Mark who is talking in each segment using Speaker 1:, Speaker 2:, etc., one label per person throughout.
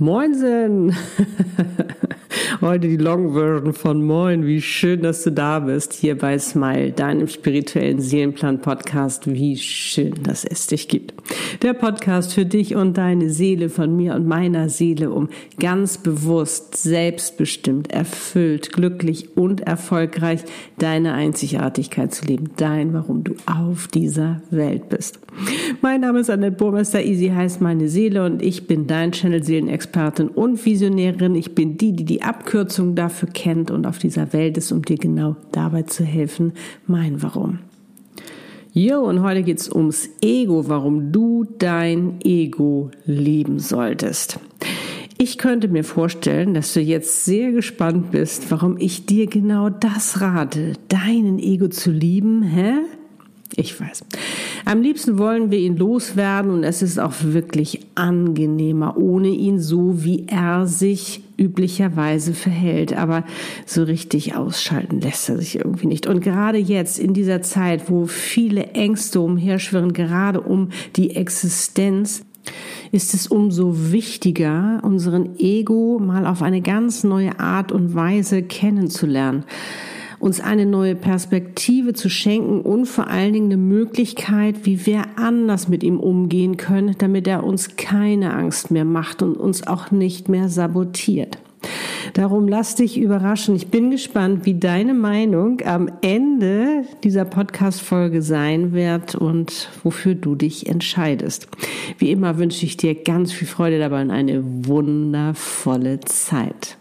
Speaker 1: Moinsen! Heute die Long Version von Moin. Wie schön, dass du da bist, hier bei Smile, deinem spirituellen Seelenplan-Podcast. Wie schön, dass es dich gibt. Der Podcast für dich und deine Seele, von mir und meiner Seele, um ganz bewusst, selbstbestimmt, erfüllt, glücklich und erfolgreich deine Einzigartigkeit zu leben. Dein, warum du auf dieser Welt bist. Mein Name ist Annette Burmester. Easy heißt meine Seele und ich bin dein Channel Seelenexpertin und Visionärin. Ich bin die, die die Ab Abkürzung dafür kennt und auf dieser Welt ist, um dir genau dabei zu helfen, mein Warum. Jo, und heute geht es ums Ego, warum du dein Ego lieben solltest. Ich könnte mir vorstellen, dass du jetzt sehr gespannt bist, warum ich dir genau das rate, deinen Ego zu lieben, hä? Ich weiß. Am liebsten wollen wir ihn loswerden und es ist auch wirklich angenehmer ohne ihn, so wie er sich üblicherweise verhält. Aber so richtig ausschalten lässt er sich irgendwie nicht. Und gerade jetzt in dieser Zeit, wo viele Ängste umherschwirren, gerade um die Existenz, ist es umso wichtiger, unseren Ego mal auf eine ganz neue Art und Weise kennenzulernen uns eine neue Perspektive zu schenken und vor allen Dingen eine Möglichkeit, wie wir anders mit ihm umgehen können, damit er uns keine Angst mehr macht und uns auch nicht mehr sabotiert. Darum lass dich überraschen. Ich bin gespannt, wie deine Meinung am Ende dieser Podcast-Folge sein wird und wofür du dich entscheidest. Wie immer wünsche ich dir ganz viel Freude dabei und eine wundervolle Zeit.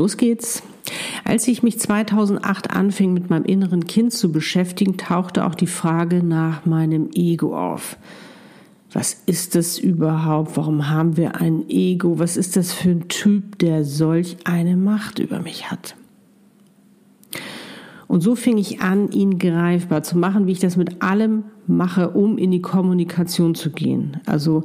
Speaker 1: Los geht's. Als ich mich 2008 anfing, mit meinem inneren Kind zu beschäftigen, tauchte auch die Frage nach meinem Ego auf. Was ist das überhaupt? Warum haben wir ein Ego? Was ist das für ein Typ, der solch eine Macht über mich hat? Und so fing ich an, ihn greifbar zu machen, wie ich das mit allem mache, um in die Kommunikation zu gehen. Also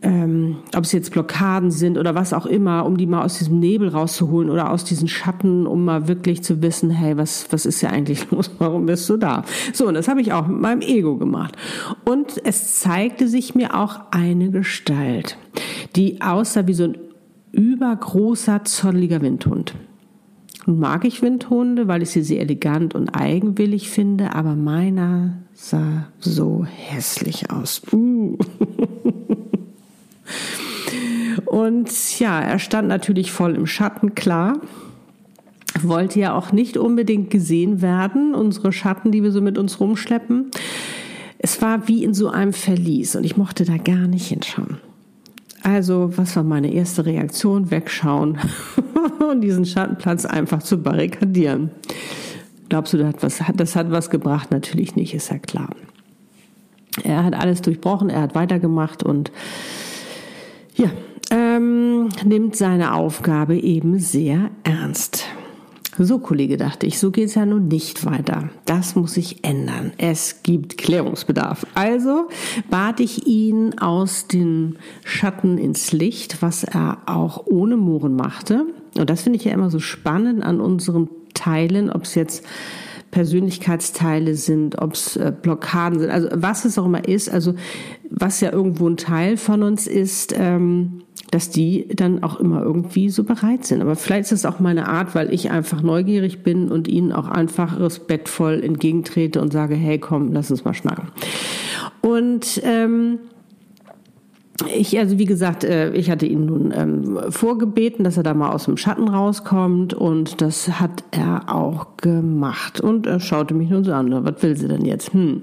Speaker 1: ähm, ob es jetzt Blockaden sind oder was auch immer, um die mal aus diesem Nebel rauszuholen oder aus diesen Schatten, um mal wirklich zu wissen, hey, was, was ist ja eigentlich los? Warum bist du da? So, und das habe ich auch mit meinem Ego gemacht. Und es zeigte sich mir auch eine Gestalt, die aussah wie so ein übergroßer, zotteliger Windhund. Nun mag ich Windhunde, weil ich sie sehr elegant und eigenwillig finde, aber meiner sah so hässlich aus. Uh. Und ja, er stand natürlich voll im Schatten, klar. Wollte ja auch nicht unbedingt gesehen werden, unsere Schatten, die wir so mit uns rumschleppen. Es war wie in so einem Verlies und ich mochte da gar nicht hinschauen. Also, was war meine erste Reaktion? Wegschauen und diesen Schattenplatz einfach zu barrikadieren. Glaubst du, das hat, was, das hat was gebracht? Natürlich nicht, ist ja klar. Er hat alles durchbrochen, er hat weitergemacht und ja, ähm, nimmt seine Aufgabe eben sehr ernst. So, Kollege, dachte ich, so geht's ja nun nicht weiter. Das muss sich ändern. Es gibt Klärungsbedarf. Also bat ich ihn aus den Schatten ins Licht, was er auch ohne Mohren machte. Und das finde ich ja immer so spannend an unseren Teilen, ob es jetzt Persönlichkeitsteile sind, ob es äh, Blockaden sind, also was es auch immer ist, also was ja irgendwo ein Teil von uns ist, ähm, dass die dann auch immer irgendwie so bereit sind. Aber vielleicht ist es auch meine Art, weil ich einfach neugierig bin und ihnen auch einfach respektvoll entgegentrete und sage, hey, komm, lass uns mal schnacken. Und ähm, ich, also wie gesagt, äh, ich hatte ihn nun ähm, vorgebeten, dass er da mal aus dem Schatten rauskommt und das hat er auch gemacht. Und er schaute mich nun so an, was will sie denn jetzt? Hm.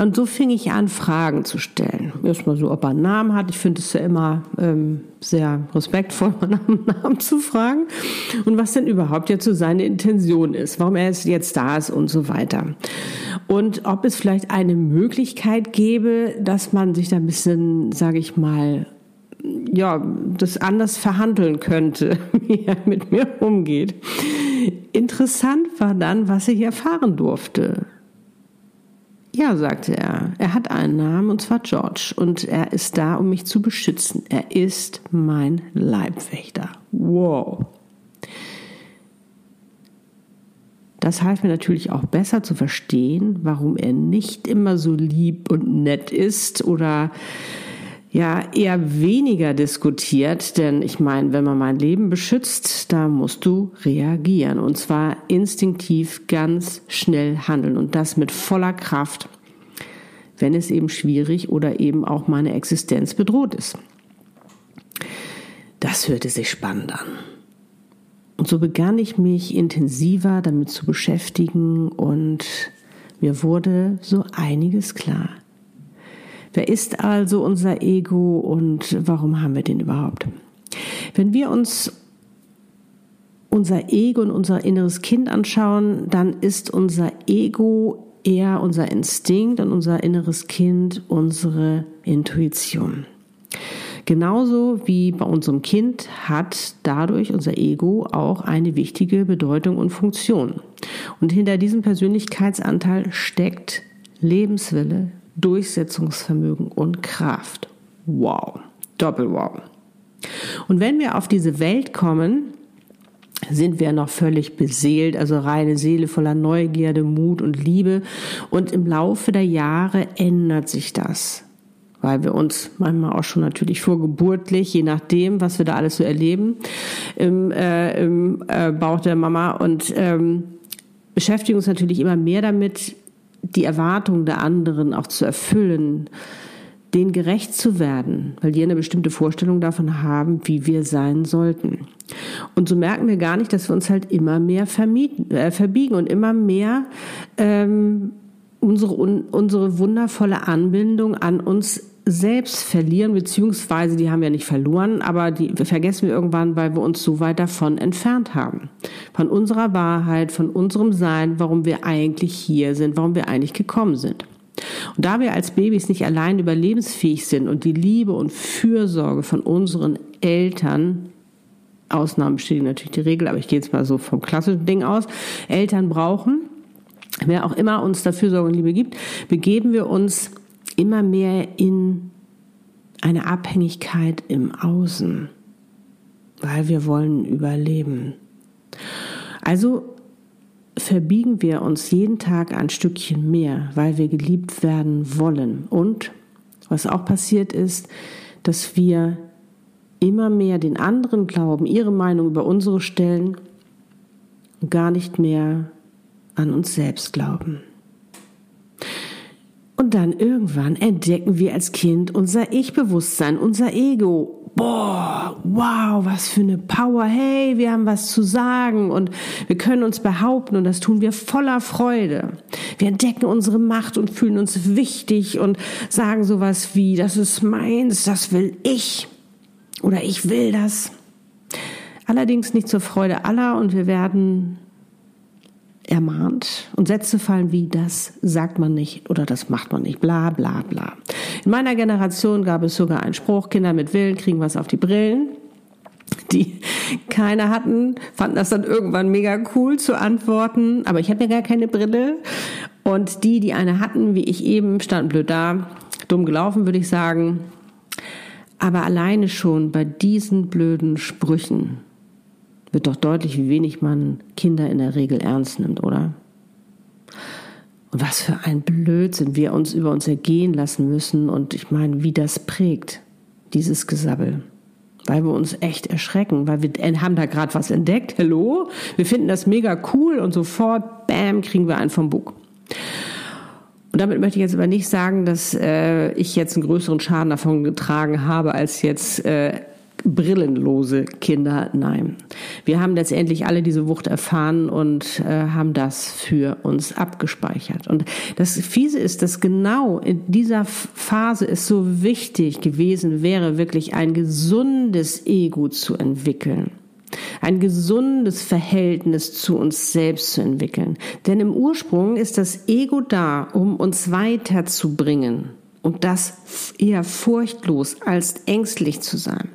Speaker 1: Und so fing ich an, Fragen zu stellen. Erstmal so, ob er einen Namen hat. Ich finde es ja immer ähm, sehr respektvoll, dem Namen zu fragen. Und was denn überhaupt jetzt so seine Intention ist, warum er jetzt da ist und so weiter und ob es vielleicht eine Möglichkeit gäbe, dass man sich da ein bisschen, sage ich mal, ja, das anders verhandeln könnte, wie er mit mir umgeht. Interessant war dann, was ich erfahren durfte. Ja, sagte er, er hat einen Namen und zwar George und er ist da, um mich zu beschützen. Er ist mein Leibwächter. Wow. Das half mir natürlich auch besser zu verstehen, warum er nicht immer so lieb und nett ist oder ja eher weniger diskutiert, denn ich meine, wenn man mein Leben beschützt, da musst du reagieren und zwar instinktiv ganz schnell handeln und das mit voller Kraft, wenn es eben schwierig oder eben auch meine Existenz bedroht ist. Das hörte sich spannend an. Und so begann ich mich intensiver damit zu beschäftigen und mir wurde so einiges klar. Wer ist also unser Ego und warum haben wir den überhaupt? Wenn wir uns unser Ego und unser inneres Kind anschauen, dann ist unser Ego eher unser Instinkt und unser inneres Kind unsere Intuition. Genauso wie bei unserem Kind hat dadurch unser Ego auch eine wichtige Bedeutung und Funktion. Und hinter diesem Persönlichkeitsanteil steckt Lebenswille, Durchsetzungsvermögen und Kraft. Wow, doppel wow. Und wenn wir auf diese Welt kommen, sind wir noch völlig beseelt, also reine Seele voller Neugierde, Mut und Liebe. Und im Laufe der Jahre ändert sich das weil wir uns manchmal auch schon natürlich vorgeburtlich, je nachdem, was wir da alles so erleben, im, äh, im äh, Bauch der Mama und ähm, beschäftigen uns natürlich immer mehr damit, die Erwartungen der anderen auch zu erfüllen, denen gerecht zu werden, weil die eine bestimmte Vorstellung davon haben, wie wir sein sollten. Und so merken wir gar nicht, dass wir uns halt immer mehr äh, verbiegen und immer mehr ähm, unsere, un, unsere wundervolle Anbindung an uns selbst verlieren, beziehungsweise die haben wir nicht verloren, aber die vergessen wir irgendwann, weil wir uns so weit davon entfernt haben. Von unserer Wahrheit, von unserem Sein, warum wir eigentlich hier sind, warum wir eigentlich gekommen sind. Und da wir als Babys nicht allein überlebensfähig sind und die Liebe und Fürsorge von unseren Eltern Ausnahmen bestätigen natürlich die Regel, aber ich gehe jetzt mal so vom klassischen Ding aus. Eltern brauchen, wer auch immer uns da Fürsorge und Liebe gibt, begeben wir uns immer mehr in eine Abhängigkeit im Außen, weil wir wollen überleben. Also verbiegen wir uns jeden Tag ein Stückchen mehr, weil wir geliebt werden wollen. Und was auch passiert ist, dass wir immer mehr den anderen glauben, ihre Meinung über unsere stellen und gar nicht mehr an uns selbst glauben. Und dann irgendwann entdecken wir als Kind unser Ich-Bewusstsein, unser Ego. Boah, wow, was für eine Power. Hey, wir haben was zu sagen und wir können uns behaupten und das tun wir voller Freude. Wir entdecken unsere Macht und fühlen uns wichtig und sagen sowas wie, das ist meins, das will ich oder ich will das. Allerdings nicht zur Freude aller und wir werden ermahnt und Sätze fallen wie das sagt man nicht oder das macht man nicht, bla bla bla. In meiner Generation gab es sogar einen Spruch, Kinder mit Willen kriegen was auf die Brillen. Die keine hatten, fanden das dann irgendwann mega cool zu antworten, aber ich hatte ja gar keine Brille. Und die, die eine hatten, wie ich eben, standen blöd da, dumm gelaufen, würde ich sagen. Aber alleine schon bei diesen blöden Sprüchen wird doch deutlich, wie wenig man Kinder in der Regel ernst nimmt, oder? Und was für ein Blödsinn wir uns über uns ergehen lassen müssen und ich meine, wie das prägt, dieses Gesabbel. Weil wir uns echt erschrecken, weil wir haben da gerade was entdeckt, hello, wir finden das mega cool und sofort, bam, kriegen wir einen vom Bug. Und damit möchte ich jetzt aber nicht sagen, dass äh, ich jetzt einen größeren Schaden davon getragen habe als jetzt äh, brillenlose Kinder. Nein. Wir haben letztendlich alle diese Wucht erfahren und äh, haben das für uns abgespeichert. Und das Fiese ist, dass genau in dieser Phase es so wichtig gewesen wäre, wirklich ein gesundes Ego zu entwickeln. Ein gesundes Verhältnis zu uns selbst zu entwickeln. Denn im Ursprung ist das Ego da, um uns weiterzubringen. Und das eher furchtlos als ängstlich zu sein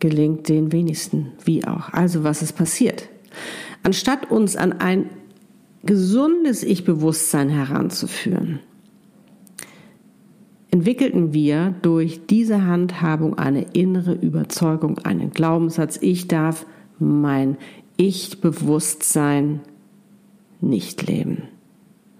Speaker 1: gelingt den wenigsten, wie auch. Also was ist passiert? Anstatt uns an ein gesundes Ich-Bewusstsein heranzuführen, entwickelten wir durch diese Handhabung eine innere Überzeugung, einen Glaubenssatz, ich darf mein Ich-Bewusstsein nicht leben.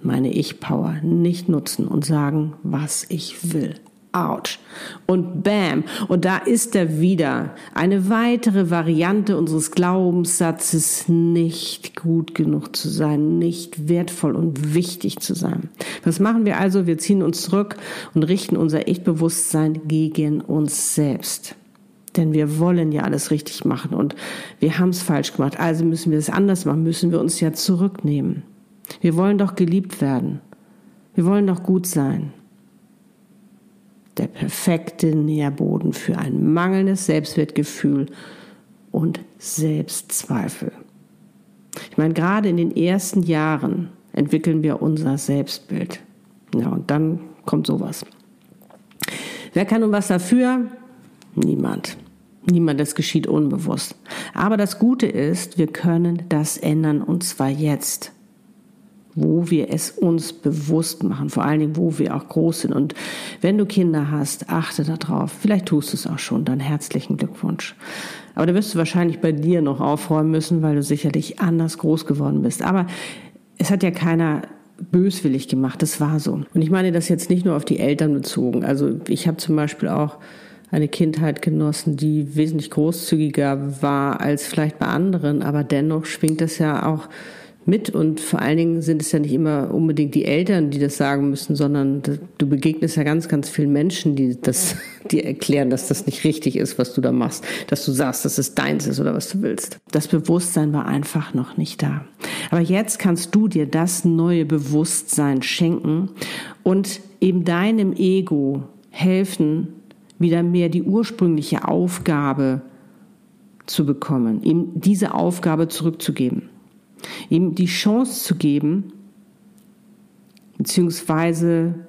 Speaker 1: Meine Ich-Power nicht nutzen und sagen, was ich will. Ouch. Und bam. Und da ist er wieder. Eine weitere Variante unseres Glaubenssatzes, nicht gut genug zu sein, nicht wertvoll und wichtig zu sein. Was machen wir also? Wir ziehen uns zurück und richten unser Ich-Bewusstsein gegen uns selbst. Denn wir wollen ja alles richtig machen und wir haben es falsch gemacht. Also müssen wir es anders machen, müssen wir uns ja zurücknehmen. Wir wollen doch geliebt werden. Wir wollen doch gut sein der perfekte Nährboden für ein mangelndes Selbstwertgefühl und Selbstzweifel. Ich meine, gerade in den ersten Jahren entwickeln wir unser Selbstbild. Ja, und dann kommt sowas. Wer kann nun was dafür? Niemand. Niemand, das geschieht unbewusst. Aber das Gute ist, wir können das ändern und zwar jetzt wo wir es uns bewusst machen, vor allen Dingen, wo wir auch groß sind. Und wenn du Kinder hast, achte darauf. Vielleicht tust du es auch schon, dann herzlichen Glückwunsch. Aber da wirst du wahrscheinlich bei dir noch aufräumen müssen, weil du sicherlich anders groß geworden bist. Aber es hat ja keiner böswillig gemacht, das war so. Und ich meine das jetzt nicht nur auf die Eltern bezogen. Also ich habe zum Beispiel auch eine Kindheit genossen, die wesentlich großzügiger war als vielleicht bei anderen, aber dennoch schwingt das ja auch mit und vor allen Dingen sind es ja nicht immer unbedingt die Eltern, die das sagen müssen, sondern du begegnest ja ganz, ganz vielen Menschen, die das, die erklären, dass das nicht richtig ist, was du da machst, dass du sagst, dass es deins ist oder was du willst. Das Bewusstsein war einfach noch nicht da. Aber jetzt kannst du dir das neue Bewusstsein schenken und eben deinem Ego helfen, wieder mehr die ursprüngliche Aufgabe zu bekommen, ihm diese Aufgabe zurückzugeben ihm die Chance zu geben, beziehungsweise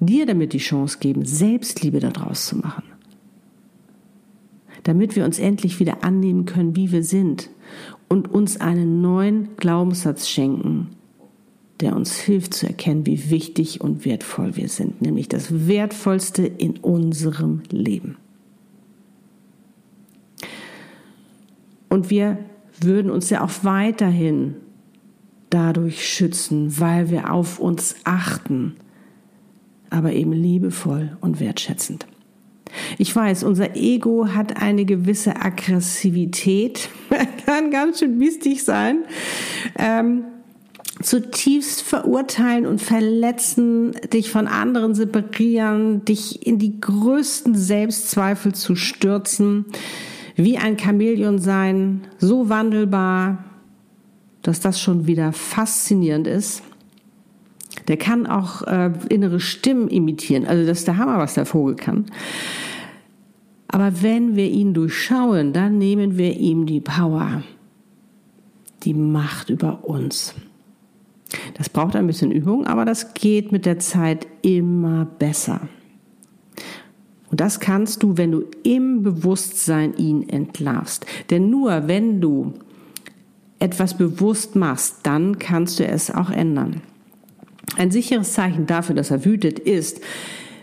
Speaker 1: dir damit die Chance geben, Selbstliebe daraus zu machen. Damit wir uns endlich wieder annehmen können, wie wir sind und uns einen neuen Glaubenssatz schenken, der uns hilft zu erkennen, wie wichtig und wertvoll wir sind, nämlich das Wertvollste in unserem Leben. Und wir würden uns ja auch weiterhin dadurch schützen, weil wir auf uns achten, aber eben liebevoll und wertschätzend. Ich weiß, unser Ego hat eine gewisse Aggressivität, kann ganz schön mistig sein, ähm, zutiefst verurteilen und verletzen, dich von anderen separieren, dich in die größten Selbstzweifel zu stürzen, wie ein Chamäleon sein, so wandelbar, dass das schon wieder faszinierend ist. Der kann auch äh, innere Stimmen imitieren. Also das ist der Hammer, was der Vogel kann. Aber wenn wir ihn durchschauen, dann nehmen wir ihm die Power, die Macht über uns. Das braucht ein bisschen Übung, aber das geht mit der Zeit immer besser. Und das kannst du, wenn du im Bewusstsein ihn entlarvst. Denn nur wenn du etwas bewusst machst, dann kannst du es auch ändern. Ein sicheres Zeichen dafür, dass er wütet, ist,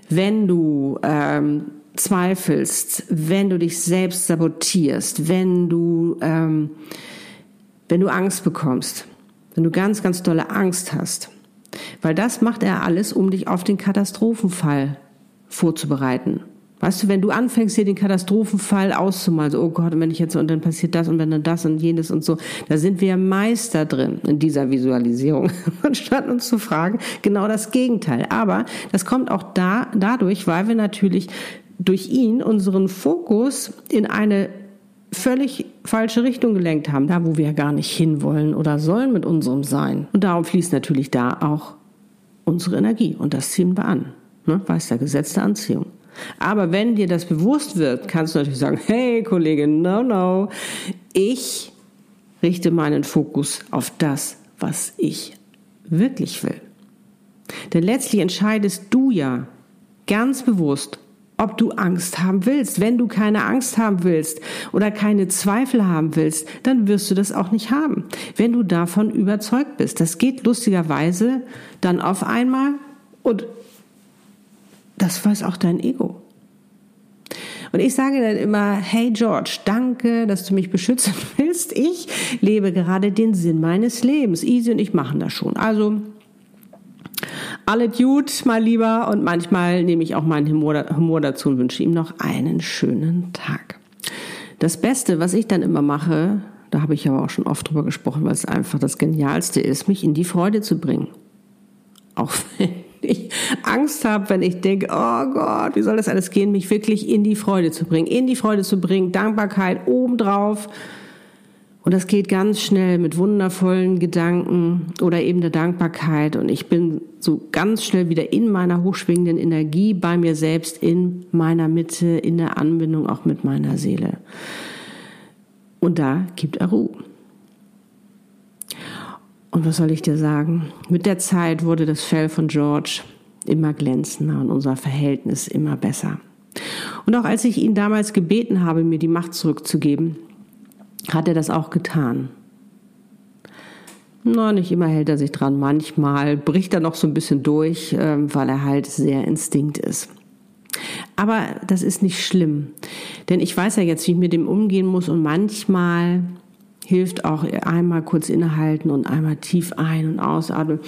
Speaker 1: wenn du ähm, zweifelst, wenn du dich selbst sabotierst, wenn du, ähm, wenn du Angst bekommst, wenn du ganz, ganz dolle Angst hast. Weil das macht er alles, um dich auf den Katastrophenfall vorzubereiten. Weißt du, wenn du anfängst, dir den Katastrophenfall auszumalen, so, oh Gott, wenn ich jetzt, und dann passiert das und wenn dann das und jenes und so, da sind wir Meister drin in dieser Visualisierung, anstatt uns zu fragen, genau das Gegenteil. Aber das kommt auch da, dadurch, weil wir natürlich durch ihn unseren Fokus in eine völlig falsche Richtung gelenkt haben, da wo wir gar nicht hinwollen oder sollen mit unserem Sein. Und darum fließt natürlich da auch unsere Energie und das ziehen wir an. Ne? Weiß der Gesetz der Anziehung. Aber wenn dir das bewusst wird, kannst du natürlich sagen, hey Kollege, no, no, ich richte meinen Fokus auf das, was ich wirklich will. Denn letztlich entscheidest du ja ganz bewusst, ob du Angst haben willst. Wenn du keine Angst haben willst oder keine Zweifel haben willst, dann wirst du das auch nicht haben. Wenn du davon überzeugt bist. Das geht lustigerweise dann auf einmal und das weiß auch dein Ego. Und ich sage dann immer, hey George, danke, dass du mich beschützen willst. Ich lebe gerade den Sinn meines Lebens. Easy und ich machen das schon. Also alle Dude, mal lieber. Und manchmal nehme ich auch meinen Humor, Humor dazu und wünsche ihm noch einen schönen Tag. Das Beste, was ich dann immer mache, da habe ich aber auch schon oft drüber gesprochen, weil es einfach das Genialste ist, mich in die Freude zu bringen. Auch wenn ich Angst habe, wenn ich denke, oh Gott, wie soll das alles gehen, mich wirklich in die Freude zu bringen, in die Freude zu bringen, Dankbarkeit obendrauf. Und das geht ganz schnell mit wundervollen Gedanken oder eben der Dankbarkeit. Und ich bin so ganz schnell wieder in meiner hochschwingenden Energie bei mir selbst, in meiner Mitte, in der Anbindung auch mit meiner Seele. Und da gibt er Ruhe. Und was soll ich dir sagen? Mit der Zeit wurde das Fell von George immer glänzender und unser Verhältnis immer besser. Und auch als ich ihn damals gebeten habe, mir die Macht zurückzugeben, hat er das auch getan. Na, nicht immer hält er sich dran. Manchmal bricht er noch so ein bisschen durch, ähm, weil er halt sehr Instinkt ist. Aber das ist nicht schlimm, denn ich weiß ja jetzt, wie ich mit dem umgehen muss und manchmal hilft auch einmal kurz innehalten und einmal tief ein- und ausatmen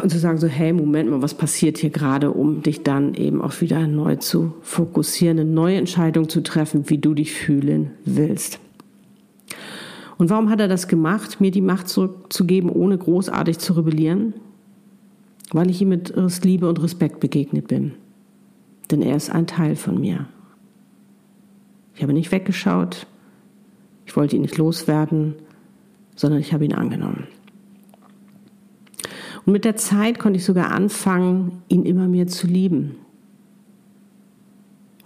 Speaker 1: und zu sagen so, hey, Moment mal, was passiert hier gerade, um dich dann eben auch wieder neu zu fokussieren, eine neue Entscheidung zu treffen, wie du dich fühlen willst. Und warum hat er das gemacht, mir die Macht zurückzugeben, ohne großartig zu rebellieren? Weil ich ihm mit Liebe und Respekt begegnet bin. Denn er ist ein Teil von mir. Ich habe nicht weggeschaut, ich wollte ihn nicht loswerden, sondern ich habe ihn angenommen. Und mit der Zeit konnte ich sogar anfangen, ihn immer mehr zu lieben,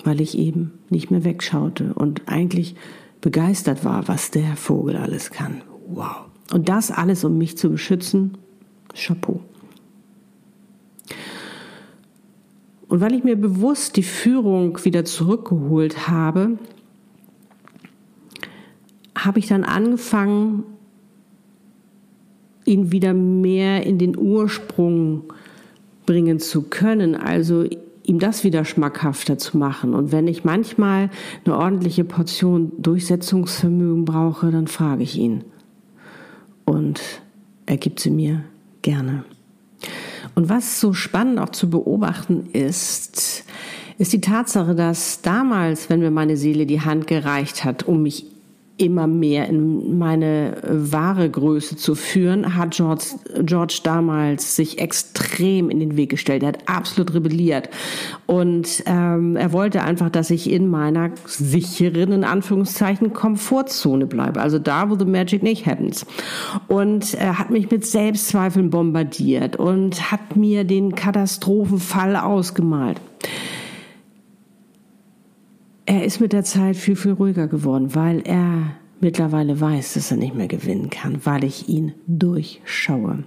Speaker 1: weil ich eben nicht mehr wegschaute und eigentlich begeistert war, was der Vogel alles kann. Wow. Und das alles, um mich zu beschützen, Chapeau. Und weil ich mir bewusst die Führung wieder zurückgeholt habe, habe ich dann angefangen, ihn wieder mehr in den Ursprung bringen zu können, also ihm das wieder schmackhafter zu machen. Und wenn ich manchmal eine ordentliche Portion Durchsetzungsvermögen brauche, dann frage ich ihn. Und er gibt sie mir gerne. Und was so spannend auch zu beobachten ist, ist die Tatsache, dass damals, wenn mir meine Seele die Hand gereicht hat, um mich immer mehr in meine wahre Größe zu führen, hat George, George damals sich extrem in den Weg gestellt. Er hat absolut rebelliert. Und ähm, er wollte einfach, dass ich in meiner sicheren, in Anführungszeichen, Komfortzone bleibe. Also da, wo the magic nicht happens. Und er hat mich mit Selbstzweifeln bombardiert und hat mir den Katastrophenfall ausgemalt er ist mit der Zeit viel, viel ruhiger geworden, weil er mittlerweile weiß, dass er nicht mehr gewinnen kann, weil ich ihn durchschaue.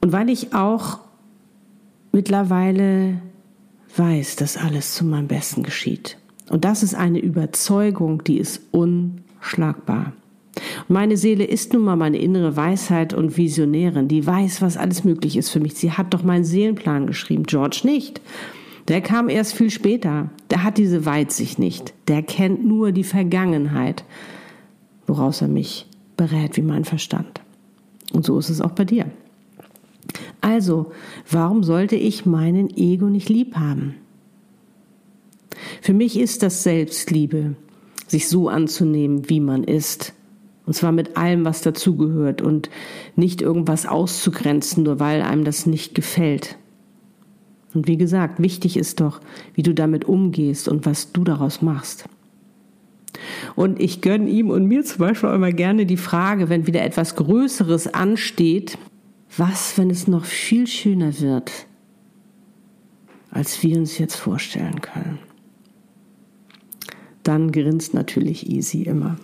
Speaker 1: Und weil ich auch mittlerweile weiß, dass alles zu meinem Besten geschieht. Und das ist eine Überzeugung, die ist unschlagbar. Meine Seele ist nun mal meine innere Weisheit und Visionärin, die weiß, was alles möglich ist für mich. Sie hat doch meinen Seelenplan geschrieben, George nicht. Der kam erst viel später. Der hat diese Weitsicht nicht. Der kennt nur die Vergangenheit, woraus er mich berät wie mein Verstand. Und so ist es auch bei dir. Also, warum sollte ich meinen Ego nicht lieb haben? Für mich ist das Selbstliebe, sich so anzunehmen, wie man ist. Und zwar mit allem, was dazugehört und nicht irgendwas auszugrenzen, nur weil einem das nicht gefällt. Und wie gesagt, wichtig ist doch, wie du damit umgehst und was du daraus machst. Und ich gönne ihm und mir zum Beispiel immer gerne die Frage, wenn wieder etwas Größeres ansteht, was, wenn es noch viel schöner wird, als wir uns jetzt vorstellen können? Dann grinst natürlich Easy immer.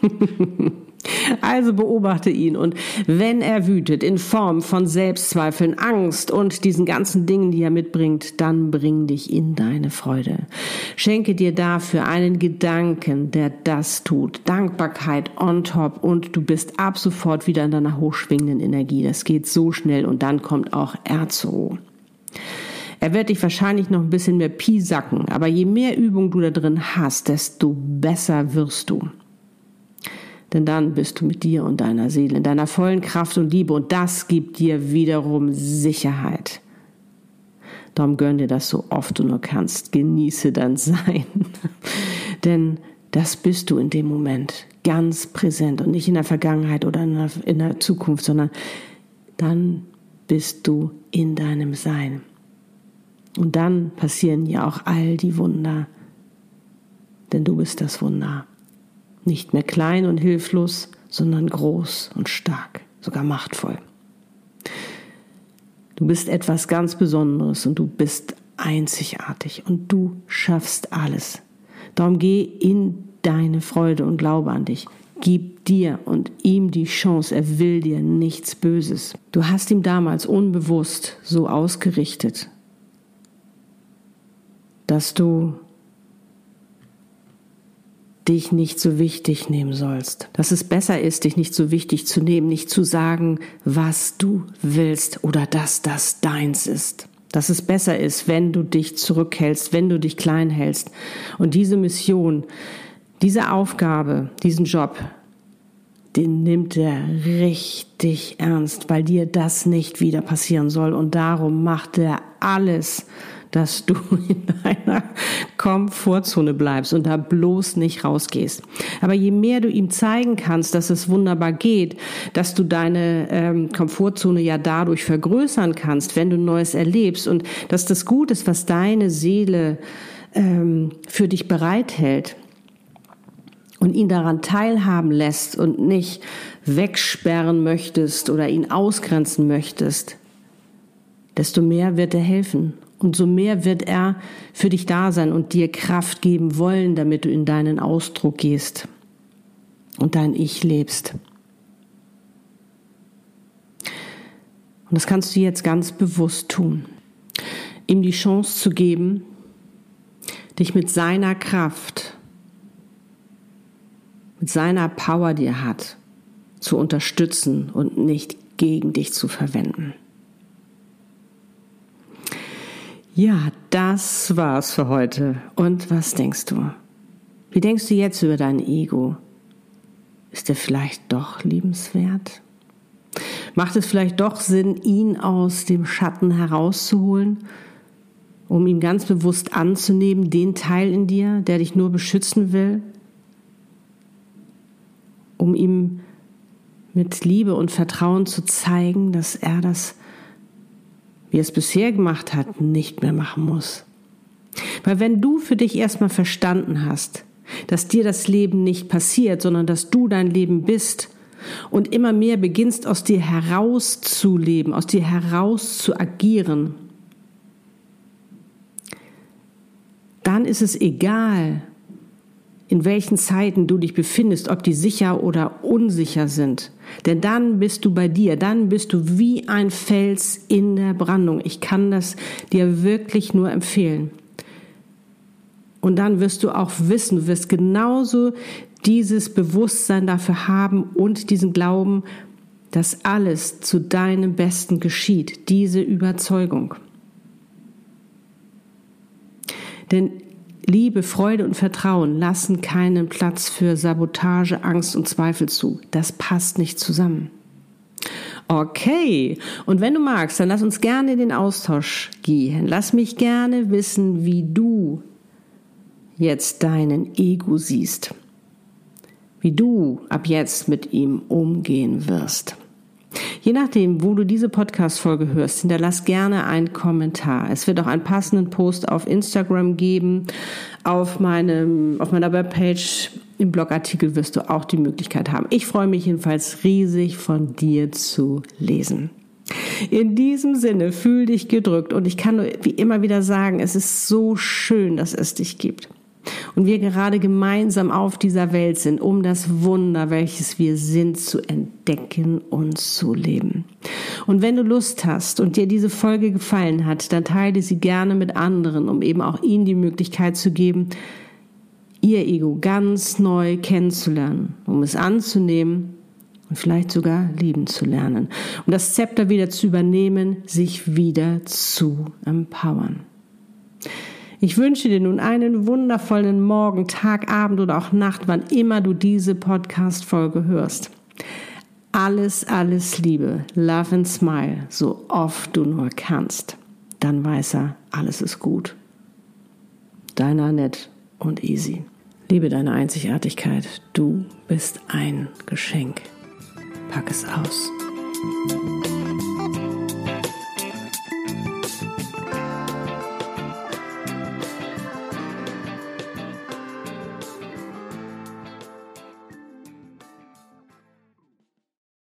Speaker 1: Also beobachte ihn und wenn er wütet in Form von Selbstzweifeln, Angst und diesen ganzen Dingen, die er mitbringt, dann bring dich in deine Freude. Schenke dir dafür einen Gedanken, der das tut. Dankbarkeit on top und du bist ab sofort wieder in deiner hochschwingenden Energie. Das geht so schnell und dann kommt auch er Ruhe. Er wird dich wahrscheinlich noch ein bisschen mehr piesacken, aber je mehr Übung du da drin hast, desto besser wirst du. Denn dann bist du mit dir und deiner Seele in deiner vollen Kraft und Liebe und das gibt dir wiederum Sicherheit. Darum gönn dir das so oft du nur kannst. Genieße dein Sein. Denn das bist du in dem Moment ganz präsent und nicht in der Vergangenheit oder in der, in der Zukunft, sondern dann bist du in deinem Sein. Und dann passieren ja auch all die Wunder, denn du bist das Wunder. Nicht mehr klein und hilflos, sondern groß und stark, sogar machtvoll. Du bist etwas ganz Besonderes und du bist einzigartig und du schaffst alles. Darum geh in deine Freude und glaube an dich. Gib dir und ihm die Chance, er will dir nichts Böses. Du hast ihm damals unbewusst so ausgerichtet, dass du dich nicht so wichtig nehmen sollst. Dass es besser ist, dich nicht so wichtig zu nehmen, nicht zu sagen, was du willst oder dass das deins ist. Dass es besser ist, wenn du dich zurückhältst, wenn du dich klein hältst. Und diese Mission, diese Aufgabe, diesen Job, den nimmt er richtig ernst, weil dir das nicht wieder passieren soll. Und darum macht er alles, dass du in deiner Komfortzone bleibst und da bloß nicht rausgehst. Aber je mehr du ihm zeigen kannst, dass es wunderbar geht, dass du deine ähm, Komfortzone ja dadurch vergrößern kannst, wenn du Neues erlebst und dass das gut ist, was deine Seele ähm, für dich bereithält, und ihn daran teilhaben lässt und nicht wegsperren möchtest oder ihn ausgrenzen möchtest, desto mehr wird er helfen und so mehr wird er für dich da sein und dir Kraft geben wollen, damit du in deinen Ausdruck gehst und dein Ich lebst. Und das kannst du jetzt ganz bewusst tun. Ihm die Chance zu geben, dich mit seiner Kraft, mit seiner Power, die er hat, zu unterstützen und nicht gegen dich zu verwenden. Ja, das war's für heute. Und was denkst du? Wie denkst du jetzt über dein Ego? Ist er vielleicht doch liebenswert? Macht es vielleicht doch Sinn, ihn aus dem Schatten herauszuholen, um ihn ganz bewusst anzunehmen, den Teil in dir, der dich nur beschützen will, um ihm mit Liebe und Vertrauen zu zeigen, dass er das wie er es bisher gemacht hat, nicht mehr machen muss. Weil wenn du für dich erstmal verstanden hast, dass dir das Leben nicht passiert, sondern dass du dein Leben bist und immer mehr beginnst aus dir heraus zu leben, aus dir heraus zu agieren, dann ist es egal, in welchen Zeiten du dich befindest, ob die sicher oder unsicher sind. Denn dann bist du bei dir, dann bist du wie ein Fels in der Brandung. Ich kann das dir wirklich nur empfehlen. Und dann wirst du auch wissen, du wirst genauso dieses Bewusstsein dafür haben und diesen Glauben, dass alles zu deinem Besten geschieht, diese Überzeugung. Denn Liebe, Freude und Vertrauen lassen keinen Platz für Sabotage, Angst und Zweifel zu. Das passt nicht zusammen. Okay, und wenn du magst, dann lass uns gerne in den Austausch gehen. Lass mich gerne wissen, wie du jetzt deinen Ego siehst. Wie du ab jetzt mit ihm umgehen wirst. Je nachdem, wo du diese Podcast-Folge hörst, hinterlass gerne einen Kommentar. Es wird auch einen passenden Post auf Instagram geben. Auf meinem, auf meiner Webpage im Blogartikel wirst du auch die Möglichkeit haben. Ich freue mich jedenfalls riesig von dir zu lesen. In diesem Sinne, fühl dich gedrückt und ich kann nur wie immer wieder sagen, es ist so schön, dass es dich gibt und wir gerade gemeinsam auf dieser Welt sind, um das Wunder, welches wir sind, zu entdecken und zu leben. Und wenn du Lust hast und dir diese Folge gefallen hat, dann teile sie gerne mit anderen, um eben auch ihnen die Möglichkeit zu geben, ihr Ego ganz neu kennenzulernen, um es anzunehmen und vielleicht sogar lieben zu lernen und das Zepter wieder zu übernehmen, sich wieder zu empowern. Ich wünsche dir nun einen wundervollen Morgen, Tag, Abend oder auch Nacht, wann immer du diese Podcast-Folge hörst. Alles, alles Liebe, love and smile, so oft du nur kannst. Dann weiß er, alles ist gut. Deiner Nett und Easy. Liebe deine Einzigartigkeit. Du bist ein Geschenk. Pack es aus.